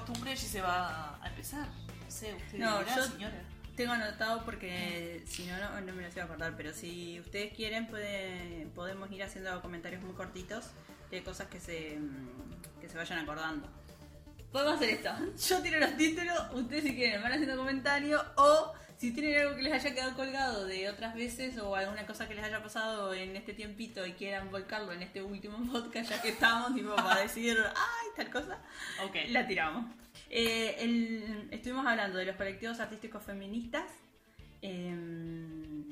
para no perder costumbre, allí se va a empezar. No sé, usted No, dirá, yo- señora. Tengo anotado porque si no, no, no me lo voy a acordar, pero si ustedes quieren puede- podemos ir haciendo comentarios muy cortitos de cosas que se, mm, que se vayan acordando. Podemos hacer esto. Yo tiro los títulos, ustedes si quieren van haciendo comentarios o si tienen algo que les haya quedado colgado de otras veces o alguna cosa que les haya pasado en este tiempito y quieran volcarlo en este último podcast ya que estamos, tipo para decir, ay, tal cosa, Ok. la tiramos. Eh, el- estuvimos hablando de los colectivos artísticos feministas. em,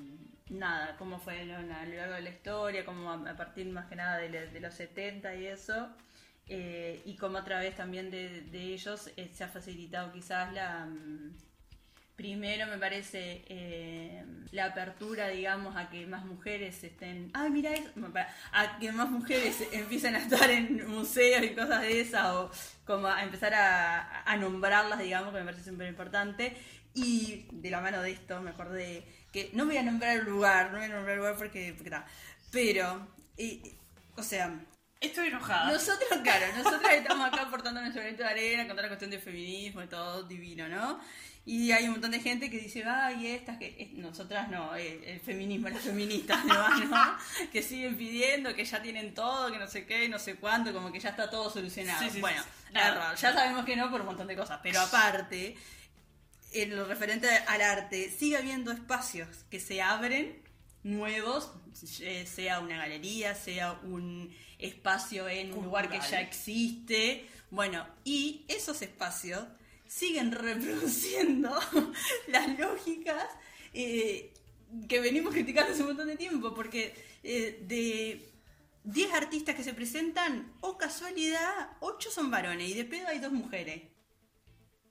nada, cómo fue a lo largo de la historia, cómo a, partir más que nada de, los 70 y eso. eh, y cómo a través también de, de ellos eh, se ha facilitado quizás la... Primero me parece eh, la apertura, digamos, a que más mujeres estén... Ay, mira eso. A que más mujeres empiecen a estar en museos y cosas de esas, o como a empezar a, a nombrarlas, digamos, que me parece súper importante. Y de la mano de esto me acordé que no voy a nombrar el lugar, no voy a nombrar el lugar porque... porque. Pero, o sea, Estoy enojada. nosotros, claro, nosotros estamos acá aportando nuestro granito de arena con toda la cuestión del feminismo y todo divino, ¿no? Y hay un montón de gente que dice, ay, estas que. eh, Nosotras no, eh, el feminismo, las feministas, ¿no? ¿no? Que siguen pidiendo, que ya tienen todo, que no sé qué, no sé cuánto, como que ya está todo solucionado. Sí, sí, bueno, sí. error. Ya sabemos que no por un montón de cosas, pero aparte, en lo referente al arte, sigue habiendo espacios que se abren nuevos, eh, sea una galería, sea un espacio en un lugar que ya existe. Bueno, y esos espacios siguen reproduciendo las lógicas eh, que venimos criticando hace un montón de tiempo, porque eh, de 10 artistas que se presentan, o casualidad, 8 son varones y de pedo hay dos mujeres.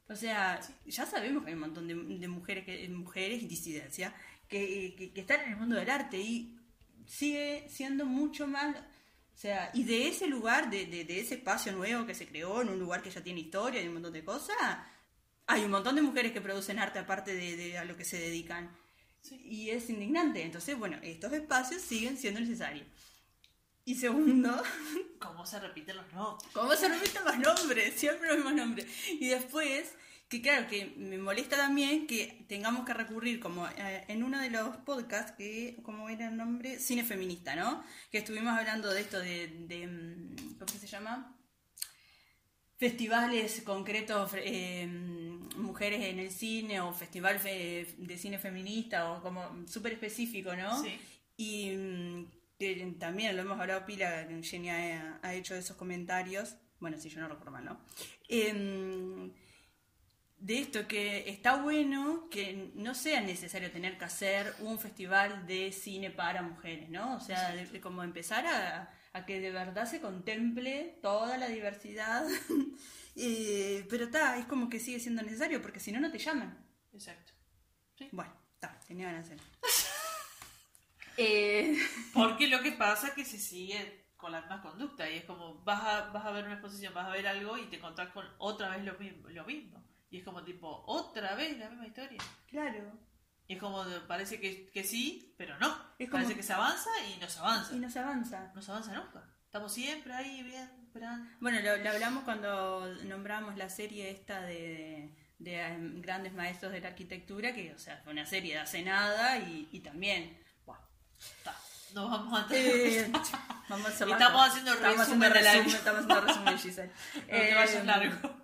O sea, ya sabemos que hay un montón de, de mujeres, que, mujeres y disidencia que, que- que están en el mundo del arte y sigue siendo mucho más... O sea, y de ese lugar, de, de- de ese espacio nuevo que se creó, en un lugar que ya tiene historia y un montón de cosas, hay un montón de mujeres que producen arte aparte de, de a lo que se dedican. Y es indignante. Entonces, bueno, estos espacios siguen siendo necesarios. Y segundo, ¿Cómo se repiten los no? ¿Cómo se repiten los nombres? Siempre los mismos nombres. Y después, que claro, que me molesta también que tengamos que recurrir, como eh, en uno de los podcasts, que, ¿cómo era el nombre? Cine feminista, ¿no? Que estuvimos hablando de esto de, de, mm, ¿cómo se llama? Festivales concretos, eh, mujeres en el cine, o festival fe- de cine feminista, o como súper específico, ¿no? Sí. Y mm, que también lo hemos hablado pila, que Jenny ha, ha hecho esos comentarios, bueno, si yo no recuerdo mal, ¿no? Em, de esto que está bueno que no sea necesario tener que hacer un festival de cine para mujeres, ¿no? O sea, de- de como empezar a, a que de verdad se contemple toda la diversidad. Eh, pero está, es como que sigue siendo necesario porque si no, no te llaman. Exacto. Bueno, está, tenía ganas de. Eh, Porque lo que pasa es que se sigue con la misma conducta y es como vas a, vas a ver una exposición, vas a ver algo y te encontrás con otra vez lo mismo, lo mismo. Y es como tipo, otra vez la misma historia. claro. Y es como, parece que, que sí, pero no. Es como- Parece que se avanza y no se avanza. Y no se avanza. No se avanza nunca. Estamos siempre ahí bien, Bueno, lo, lo hablamos cuando nombramos la serie esta de, de, eh, grandes maestros de la arquitectura, que, o sea, fue una serie de hace nada y, y también... buah, Está. No vamos a Eh, vamos a Estamos haciendo estamos resumen haciendo año. resumen, Estamos haciendo resumen, Giselle. que vaya Eh, largo.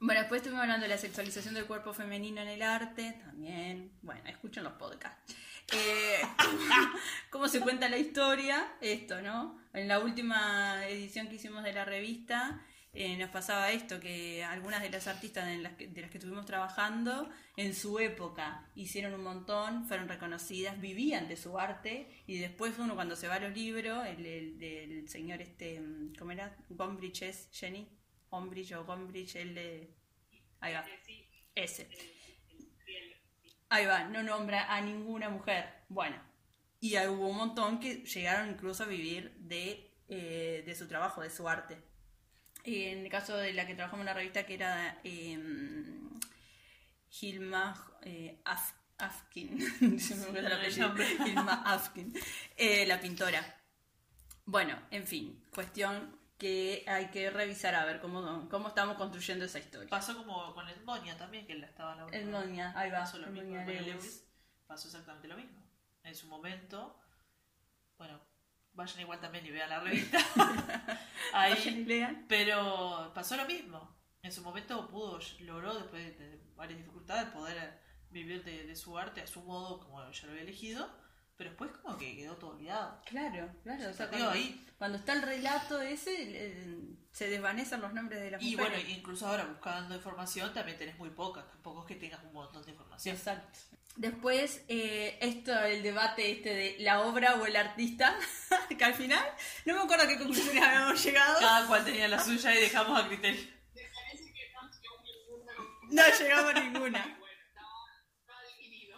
Bueno, después estuvimos hablando de la sexualización del cuerpo femenino en el arte, también. Bueno, escuchen los podcasts. Eh, ¿Cómo se cuenta la historia? Esto, ¿no? En la última edición que hicimos de la revista eh, nos pasaba esto, que algunas de las artistas en las que- de las que estuvimos trabajando en su época hicieron un montón, fueron reconocidas, vivían de su arte y después uno cuando se va a los libros, el, el del señor este, ¿cómo era? Gombrich es Jenny, Gombrich o Gombrich, el de... Ahí va. Ese. Ahí va, no nombra a ninguna mujer. Bueno, y hubo un montón que llegaron incluso a vivir de, eh, de su trabajo, de su arte. En el caso de la que trabajamos en la revista, que era eh, Hilma eh, Af- Afkin. Hilma Afkin, eh, la pintora. Bueno, en fin, cuestión que hay que revisar a ver cómo, cómo estamos construyendo esa historia. Pasó como con el Moña también, que él estaba la El Moña, ahí va, Pasó lo mismo con Lewis. Pasó exactamente lo mismo. En su momento, bueno, vayan igual también y vean la revista. Vayan y Ahí, lean. pero pasó lo mismo. En su momento pudo, logró después de, varias dificultades poder vivir de, de su arte a su modo, como ya lo había elegido, pero después como que quedó todo olvidado. Claro, claro. O sea, cuando, ahí. cuando está el relato ese, eh, se desvanecen los nombres de las Y mujeres. bueno, incluso ahora buscando información también tenés muy poca, tampoco es que tengas un montón de información. Exacto. Después, eh, esto, el debate este de la obra o el artista, que al final no me acuerdo a qué conclusiones habíamos llegado. Cada cual tenía la suya y dejamos a criterio. No llegamos a ninguna. Bueno, estaba, estaba definido.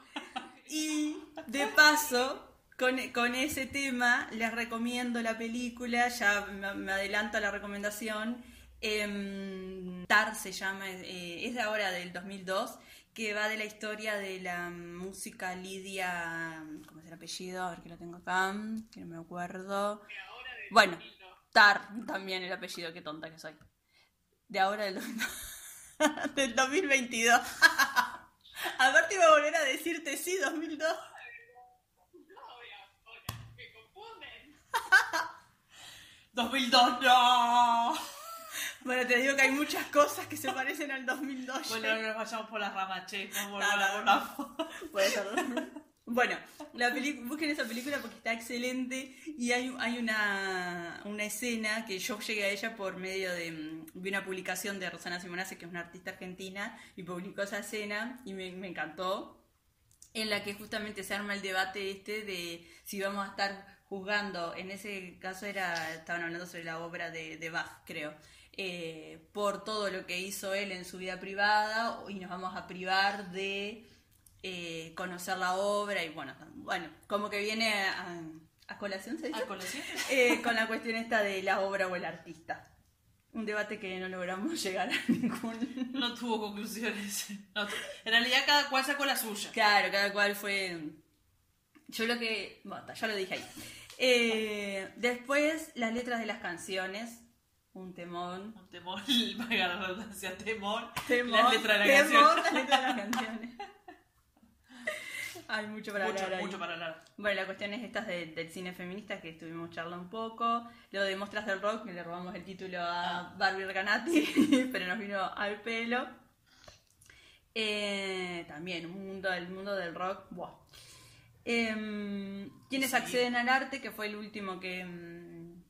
Y de paso, con, con ese tema, les recomiendo la película, ya me, adelanto a la recomendación. em, Tar se llama, eh, es de ahora del 2002, que va de la historia de la música Lidia, ¿cómo es el apellido? A ver que lo tengo acá, que no me acuerdo. Bueno, Tar también el apellido, qué tonta que soy. De ahora del 2002 del 2022. Aparte iba a volver a decirte sí, 2002. No, ya, ahora, me confunden. 2002, no. Bueno, te digo que hay muchas cosas que se parecen al 2002. Bueno, no nos vayamos por las ramas, che. No volvamos. Puede ser. Bueno, la busquen esa película porque está excelente y hay, hay una, una escena que yo llegué a ella por medio de, mm, de una publicación de Rosana Simonazzi, que es una artista argentina, y publicó esa escena y me, me encantó, en la que justamente se arma el debate este de si vamos a estar juzgando, en ese caso era estaban hablando sobre la obra de, de Bach, creo, eh, por todo lo que hizo él en su vida privada y nos vamos a privar de eh, conocer la obra y bueno, bueno, como que viene a, a colación, ¿se dice? ¿A colación? Eh, con la cuestión esta de la obra o el artista. Un debate que no logramos llegar a ningún... No tuvo conclusiones. No tu- En realidad cada cual sacó la suya. Claro, cada cual fue... Yo lo que... Bueno, ya lo dije ahí. Eh, después, las letras de las canciones. Un temón. Un temor, valga la redundancia, temor. Temón, Las letras de la temón, las letras de las canciones. Hay mucho para Mucho, hablar ahí. mucho para hablar. Bueno, la cuestión es estas de- del cine feminista que estuvimos charlando un poco. Lo de Mostras del Rock, que le robamos el título a Ah. Barbie Recanati, pero nos vino al pelo. Eh, también, un mundo, el mundo del rock. Buah. Em, ¿Quiénes Sí. acceden al arte? Que fue el último que, em,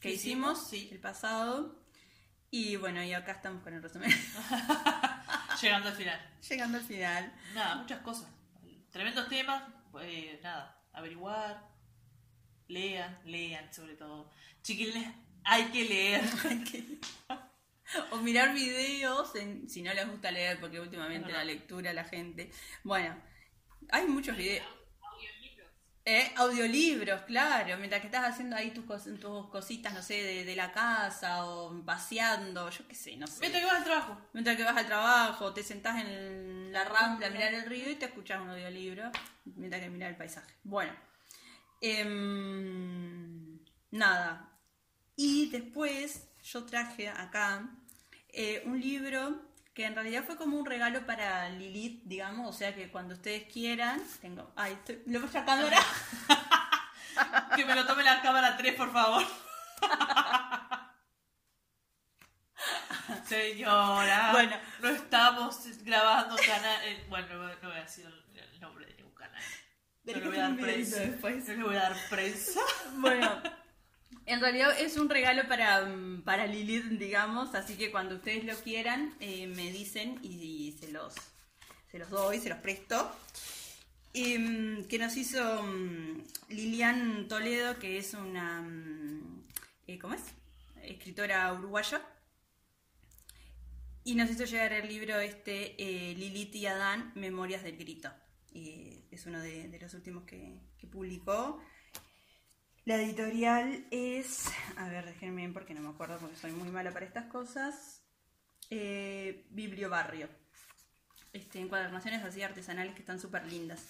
que hicimos, sí. el pasado. Y bueno, y acá estamos con el resumen. Llegando al final. Llegando al final. Nada, muchas cosas. Tremendos temas. eh, nada, averiguar. Lean, lean sobre todo. Chiquilines, hay que leer. O mirar videos, en- si no les gusta leer, porque últimamente la lectura, la gente. Bueno, hay muchos videos. Audiolibros. Eh, audiolibros, claro, mientras que estás haciendo ahí tus, cos- tus cositas, no sé, de, de la casa o paseando, yo qué sé, no sé. Mientras que vas al trabajo. Mientras que vas al trabajo, te sentás en la rambla a mirar el río y te escuchas un audiolibro mientras que miras el paisaje. Bueno, em, nada. Y después yo traje acá eh, un libro que en realidad fue como un regalo para Lilith, digamos, o sea que cuando ustedes quieran, tengo... Ay, estoy, ¿lo ves la cámara? Que me lo tome la cámara 3, por favor. Señora, Bueno. no estamos grabando canal. eh, bueno, no, voy a decir el, nombre de ningún canal. No le voy a dar prensa. después. No le voy a dar prensa. Bueno, en realidad es un regalo para, mm, para Lilith, digamos, así que cuando ustedes lo quieran, eh, me dicen y, se, los, se los doy, se los presto. Mm, que nos hizo mm, Lilian Toledo, que es una, mm, eh, ¿cómo es? Escritora uruguaya. Y nos hizo llegar el libro este, eh, Lilith y Adán, Memorias del Grito. es uno de, los últimos que, que publicó. La editorial es, a ver, déjenme porque no me acuerdo porque soy muy mala para estas cosas. Eh, Biblio Barrio. Este, encuadernaciones así artesanales que están súper lindas.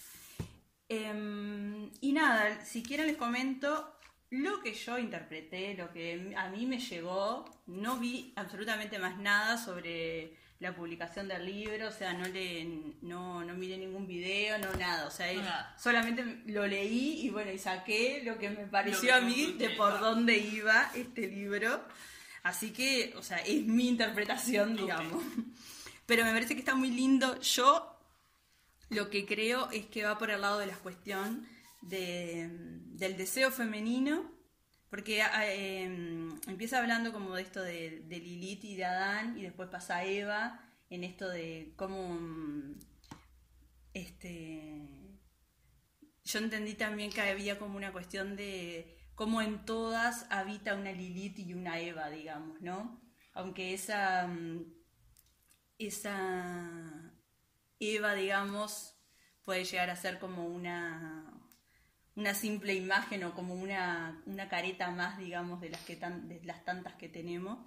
Em, y nada, si quieren les comento lo que yo interpreté, lo que a mí me llegó. No vi absolutamente más nada sobre la publicación del libro, o sea, no le, no, no miré ningún video, no nada, o sea, Nada. solamente lo leí y bueno, y saqué lo que me pareció que a mí de por dónde iba este libro. Así que, o sea, es mi interpretación, digamos. Pero me parece que está muy lindo. Yo lo que creo es que va por el lado de la cuestión de, del deseo femenino, porque eh, empieza hablando como de esto de, Lilith y de Adán, y después pasa a Eva en esto de cómo este yo entendí también que había como una cuestión de cómo en todas habita una Lilith y una Eva, digamos, ¿no? Aunque esa esa Eva, digamos, puede llegar a ser como una, una simple imagen o como una, una careta más, digamos, de las, que tan, de las tantas que tenemos.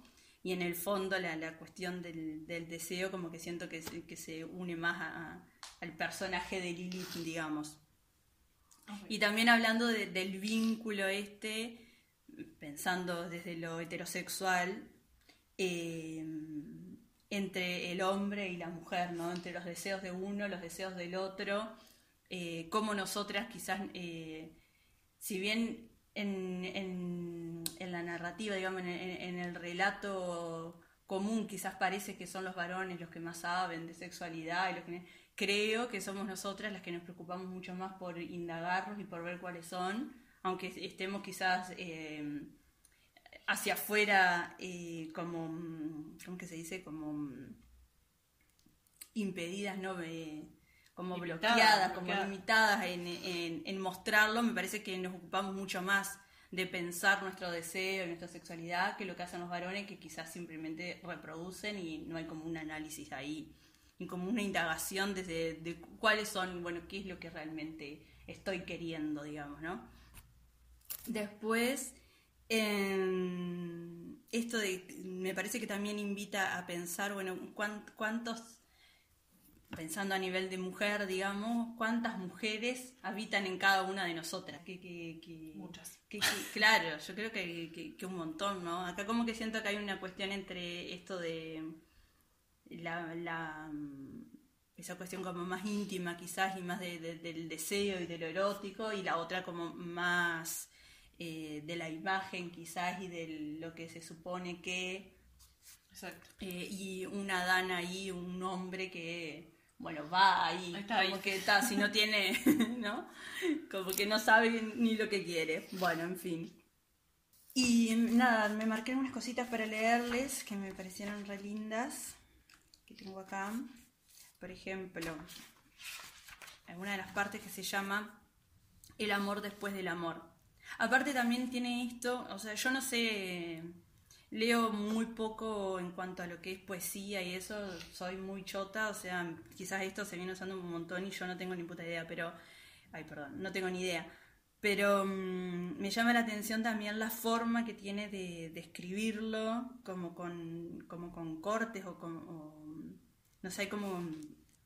Y en el fondo la, la cuestión del, del deseo como que siento que, se- que se une más a- al personaje de Lilith, digamos. Y también hablando de- del vínculo este, pensando desde lo heterosexual, eh, entre el hombre y la mujer, ¿no? Entre los deseos de uno, los deseos del otro, eh, como nosotras quizás, eh, si bien en, en- la narrativa, digamos, en, el relato común quizás parece que son los varones los que más saben de sexualidad y los que creo que somos nosotras las que nos preocupamos mucho más por indagarlos y por ver cuáles son, aunque estemos quizás eh, hacia afuera eh, como, ¿cómo que se dice? Como impedidas, ¿no? Como bloqueadas, como bloqueadas. limitadas en, en- en mostrarlo, me parece que nos ocupamos mucho más de pensar nuestro deseo y nuestra sexualidad que lo que hacen los varones que quizás simplemente reproducen y no hay como un análisis ahí y como una indagación desde de cuáles son, bueno, qué es lo que realmente estoy queriendo, digamos, ¿no? Después, em, esto de, me parece que también invita a pensar, bueno, cuán- cuántos, pensando a nivel de mujer, digamos, cuántas mujeres habitan en cada una de nosotras. Que, que- que- Muchas. que- claro, yo creo que, un montón, ¿no? Acá como que siento que hay una cuestión entre esto de la, la, mm, esa cuestión como más íntima quizás y más de- de- del deseo y de lo erótico y la otra como más eh, de la imagen quizás y de lo que se supone que Exacto. eh, y una dana ahí, un hombre que, bueno, va ahí, Está como ahí. que está, si no tiene, ¿no? Como que no sabe ni lo que quiere. Bueno, en fin. Y nada, me marqué unas cositas para leerles que me parecieron re lindas, que tengo acá. Por ejemplo, alguna de las partes que se llama El amor después del amor. Aparte también tiene esto, o sea, yo no sé, leo muy poco en cuanto a lo que es poesía y eso, soy muy chota, o sea, quizás esto se viene usando un montón y yo no tengo ni puta idea, pero, ay, perdón, no tengo ni idea. Pero mm, me llama la atención también la forma que tiene de, de escribirlo, como con, como con cortes o con, no sé, como,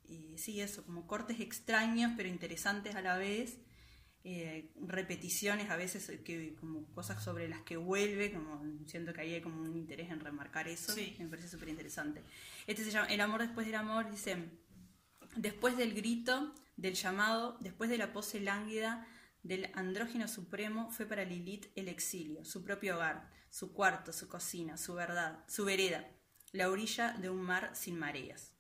eh, sí, eso, como cortes extraños pero interesantes a la vez eh, repeticiones a veces eh, que como cosas sobre las que vuelve, como siento que ahí hay como un interés en remarcar eso, Sí. me parece súper interesante. Este se llama El amor después del amor, dice, después del grito, del llamado, después de la pose lánguida del andrógino supremo, fue para Lilith el exilio, su propio hogar, su cuarto, su cocina, su verdad, su vereda, la orilla de un mar sin mareas.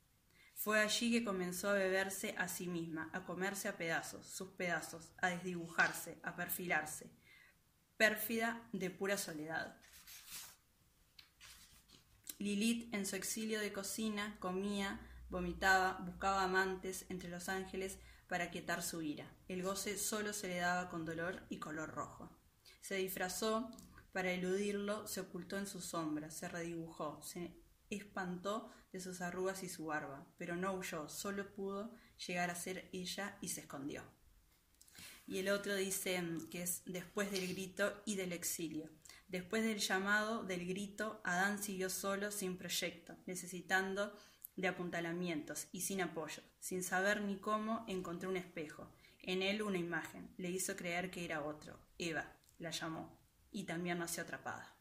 Fue allí que comenzó a beberse a sí misma, a comerse a pedazos, sus pedazos, a desdibujarse, a perfilarse, pérfida de pura soledad. Lilith, en su exilio de cocina, comía, vomitaba, buscaba amantes entre los ángeles para quietar su ira. El goce solo se le daba con dolor y color rojo. Se disfrazó para eludirlo, se ocultó en sus sombras, se redibujó, se espantó de sus arrugas y su barba, pero no huyó, solo pudo llegar a ser ella y se escondió. Y el otro dice que es después del grito y del exilio. Después del llamado, del grito, Adán siguió solo, sin proyecto, necesitando de apuntalamientos y sin apoyo. Sin saber ni cómo, encontró un espejo. En él una imagen. Le hizo creer que era otro. Eva, la llamó. Y también nació atrapada.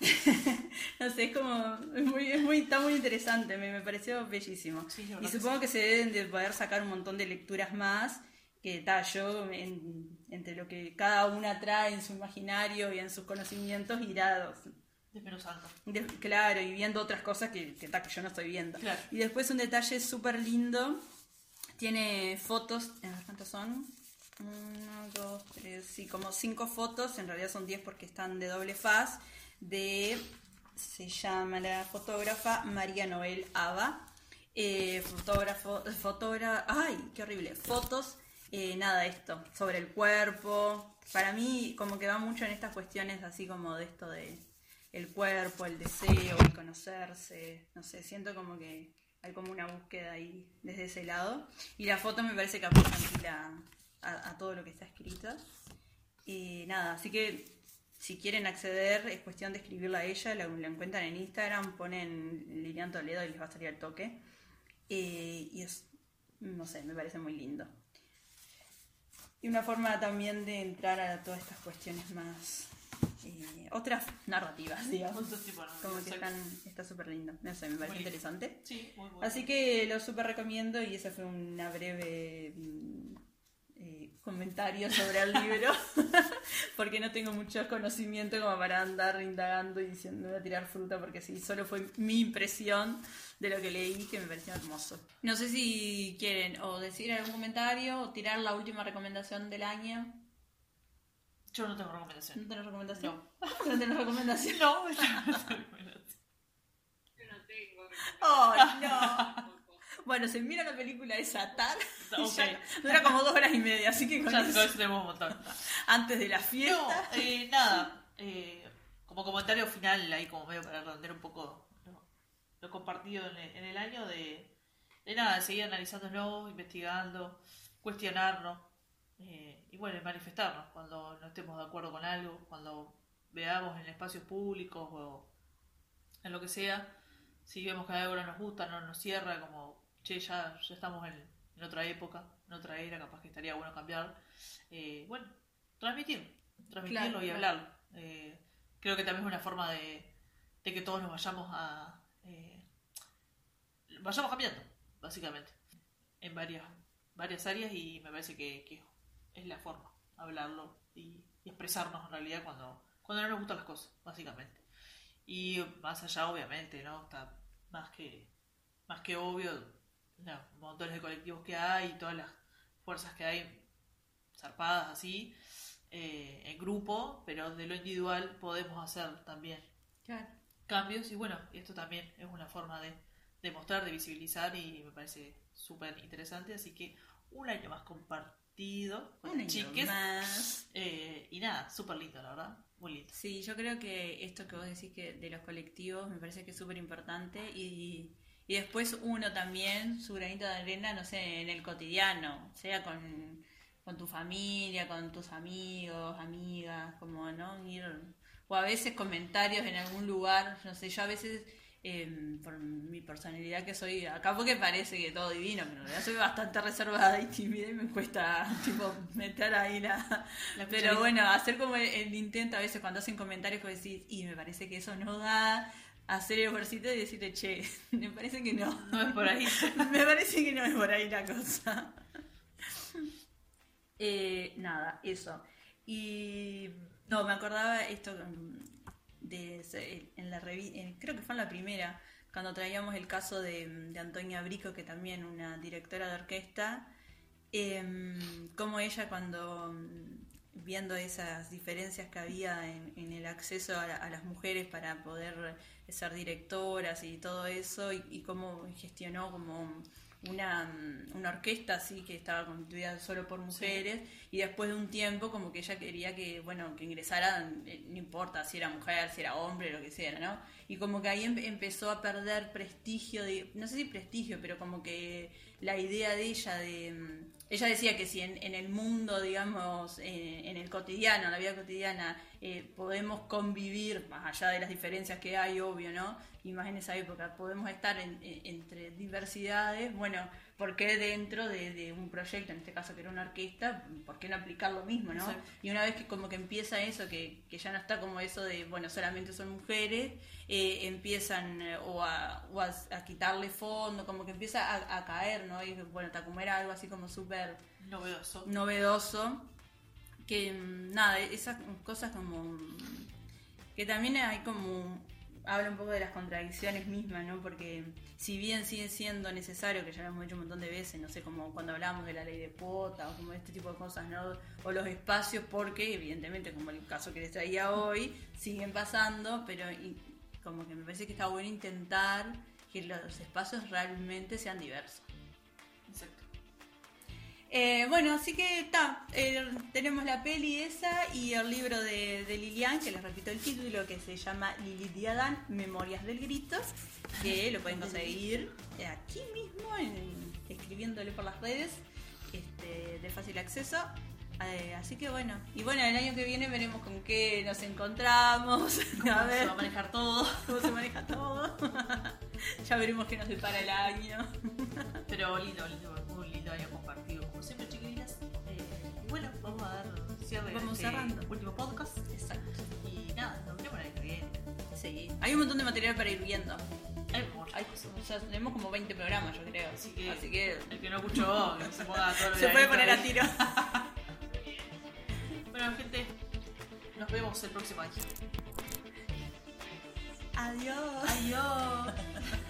No sé, es como. es muy, es muy- está muy interesante, me, me pareció bellísimo. Sí, y verdad que supongo que, se deben de poder sacar un montón de lecturas más. Que tal, yo en- entre lo que cada una trae en su imaginario y en sus conocimientos irá de- claro, y viendo otras cosas que, que, que yo no estoy viendo. Claro. Y después un detalle súper lindo, tiene fotos, ¿cuántas son? Uno, dos, tres, sí, como cinco fotos, en realidad son diez porque están de doble faz, de, se llama la fotógrafa María Noel Ava, eh, fotógrafo, fotógrafa, ay, qué horrible, fotos, eh, nada, esto, sobre el cuerpo, para mí como que va mucho en estas cuestiones así como de esto de el cuerpo, el deseo, el conocerse, no sé, siento como que hay como una búsqueda ahí desde ese lado. Y la foto me parece que pila a, a todo lo que está escrito. Nada, así que si quieren acceder, es cuestión de escribirla a ella, la, la encuentran en Instagram, ponen Lilian Toledo y les va a salir al toque. Eh, y es, no sé, me parece muy lindo. Y una forma también de entrar a todas estas cuestiones más... eh, otras narrativas, digamos. Como que están, está súper lindo. No sé, me parece Muy interesante. Sí, muy bueno. Así que lo súper recomiendo y ese fue una breve mm, eh, comentario sobre el libro, porque no tengo mucho conocimiento como para andar indagando y diciendo voy a tirar fruta, porque sí, solo fue mi impresión de lo que leí que me pareció hermoso. No sé si quieren o decir algún comentario o tirar la última recomendación del año. Yo no tengo recomendación. ¿No tenés recomendación? No. ¿No tenés recomendación? No, yo no tengo recomendación. Yo no tengo. ¡Ay, no! Bueno, se mira la película de Satar. y Ok. ya dura como dos horas y media, así que con Ya eso, tenemos un montón. antes de la No, fiesta. eh, nada. eh, como comentario final, ahí como medio para redondear un poco lo, lo compartido en el, en el año de, de nada, de seguir analizándolo, investigando, cuestionarnos eh, y bueno, manifestarnos cuando no estemos de acuerdo con algo, cuando veamos en espacios públicos o en lo que sea, si vemos que algo no nos gusta, no nos cierra, como, che, ya, ya estamos en, en otra época, en otra era, capaz que estaría bueno cambiar. Eh, bueno, transmitir, transmitirlo Claro, y claro. hablarlo. Eh, creo que también es una forma de, de que todos nos vayamos a... eh, vayamos cambiando, básicamente, en varias, varias áreas y me parece que, que es la forma, hablarlo y, y expresarnos en realidad cuando, cuando no nos gustan las cosas, básicamente. Y más allá, obviamente, ¿no? Está más que, más que obvio, no, montones de colectivos que hay, todas las fuerzas que hay zarpadas así, eh, en grupo, pero de lo individual podemos hacer también Claro. cambios y bueno, esto también es una forma de, de mostrar, de visibilizar y me parece súper interesante, así que un año más compartido con Un chiques más. eh, y nada, súper lindo la verdad, muy lindo. Sí, yo creo que esto que vos decís que de los colectivos me parece que es súper importante y, y después uno también, su granito de arena, no sé, en el cotidiano, sea con, con tu familia, con tus amigos, amigas, como, ¿no? Ir, o a veces comentarios en algún lugar, no sé, yo a veces... eh, por mi personalidad que soy acá porque parece que todo divino pero en realidad soy bastante reservada y tímida y me cuesta tipo meter ahí la, La pero bueno, hacer como el, el intento a veces cuando hacen comentarios que decís, y me parece que eso no da, hacer el ejercicio y decirle, che, me parece que no. No es por ahí. me parece que no es por ahí la cosa. Eh, nada, eso. Y no, me acordaba esto mm, de en la revista, creo que fue en la primera, cuando traíamos el caso de, de Antonia Brico, que también una directora de orquesta, em, como ella cuando mm, viendo esas diferencias que había en, en el acceso a, la- a las mujeres para poder ser directoras y todo eso, y, y cómo gestionó como una, mm, una orquesta así que estaba constituida solo por mujeres, y después de un tiempo como que ella quería que, bueno, que ingresaran, eh, no importa si era mujer, si era hombre, lo que sea, ¿no? y como que ahí em- empezó a perder prestigio, de, no sé si prestigio, pero como que la idea de ella de... mm, Ella decía que si en, en el mundo, digamos, eh, en el cotidiano, en la vida cotidiana, eh, podemos convivir, más allá de las diferencias que hay, obvio, ¿no? Y más en esa época, podemos estar en- en- entre diversidades, bueno, ¿por qué dentro de, de un proyecto, en este caso que era una orquesta, por qué no aplicar lo mismo, ¿no? Exacto. Y una vez que como que empieza eso, que, que ya no está como eso de, bueno, solamente son mujeres, eh, empiezan eh, o, a, o a, a quitarle fondo, como que empieza a, a caer, ¿no? Y bueno, como era algo así como súper Novedoso. novedoso, que mm, nada, esas cosas como que también hay como habla un poco de las contradicciones mismas, ¿no? Porque si bien sigue siendo necesario, que ya lo hemos dicho un montón de veces, no sé, como cuando hablamos de la ley de cuota o como este tipo de cosas, ¿no? O los espacios, porque evidentemente, como el caso que les traía hoy, siguen pasando, pero y- como que me parece que está bueno intentar que los espacios realmente sean diversos. Exacto. Eh, bueno, así que está, eh, tenemos la peli esa y el libro de, de Lilian, que les repito el título, que se llama Lili Diadán, Memorias del Grito, que lo pueden conseguir aquí mismo, en- escribiéndole por las redes, este, de fácil acceso. Eh, así que bueno, y bueno, el año que viene veremos con qué nos encontramos, ¿Cómo a se ver va a manejar todo? cómo se maneja todo. ya veremos qué nos depara el año. Pero lindo, lindo, lindo año compartido, como siempre, chiquilinas. Eh, y bueno, vamos a dar cierre Vamos este cerrando. último podcast. Exacto. Y nada, nos vemos año que viene. Sí, hay un montón de material para ir viendo. Hay muchas cosas. o sea, tenemos como 20 programas, yo creo. Así que, Así que el que no escuchó, que se ponga todo se puede poner a tiro. Bueno, gente, nos vemos el próximo año. Adiós. Adiós.